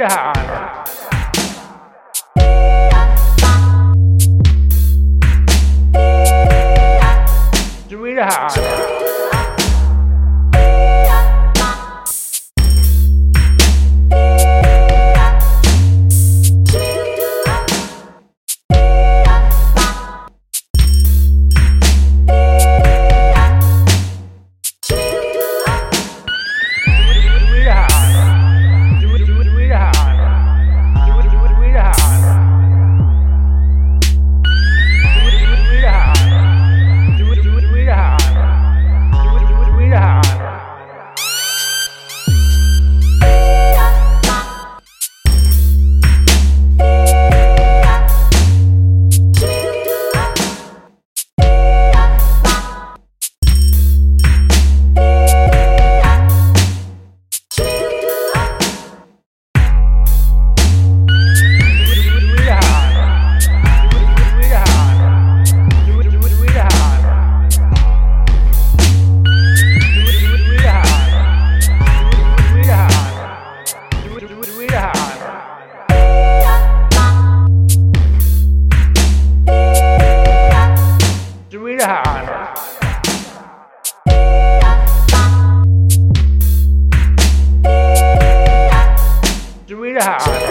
Iran. Sweetheart. God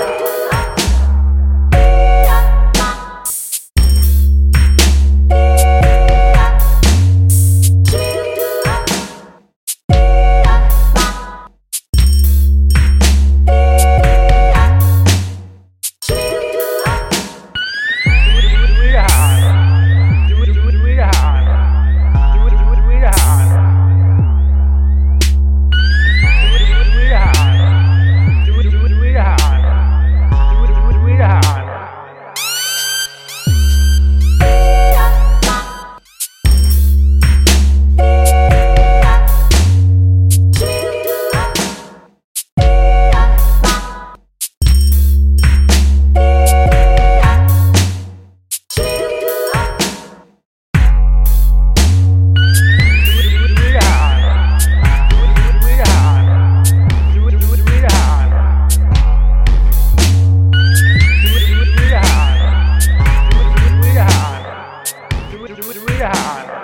really.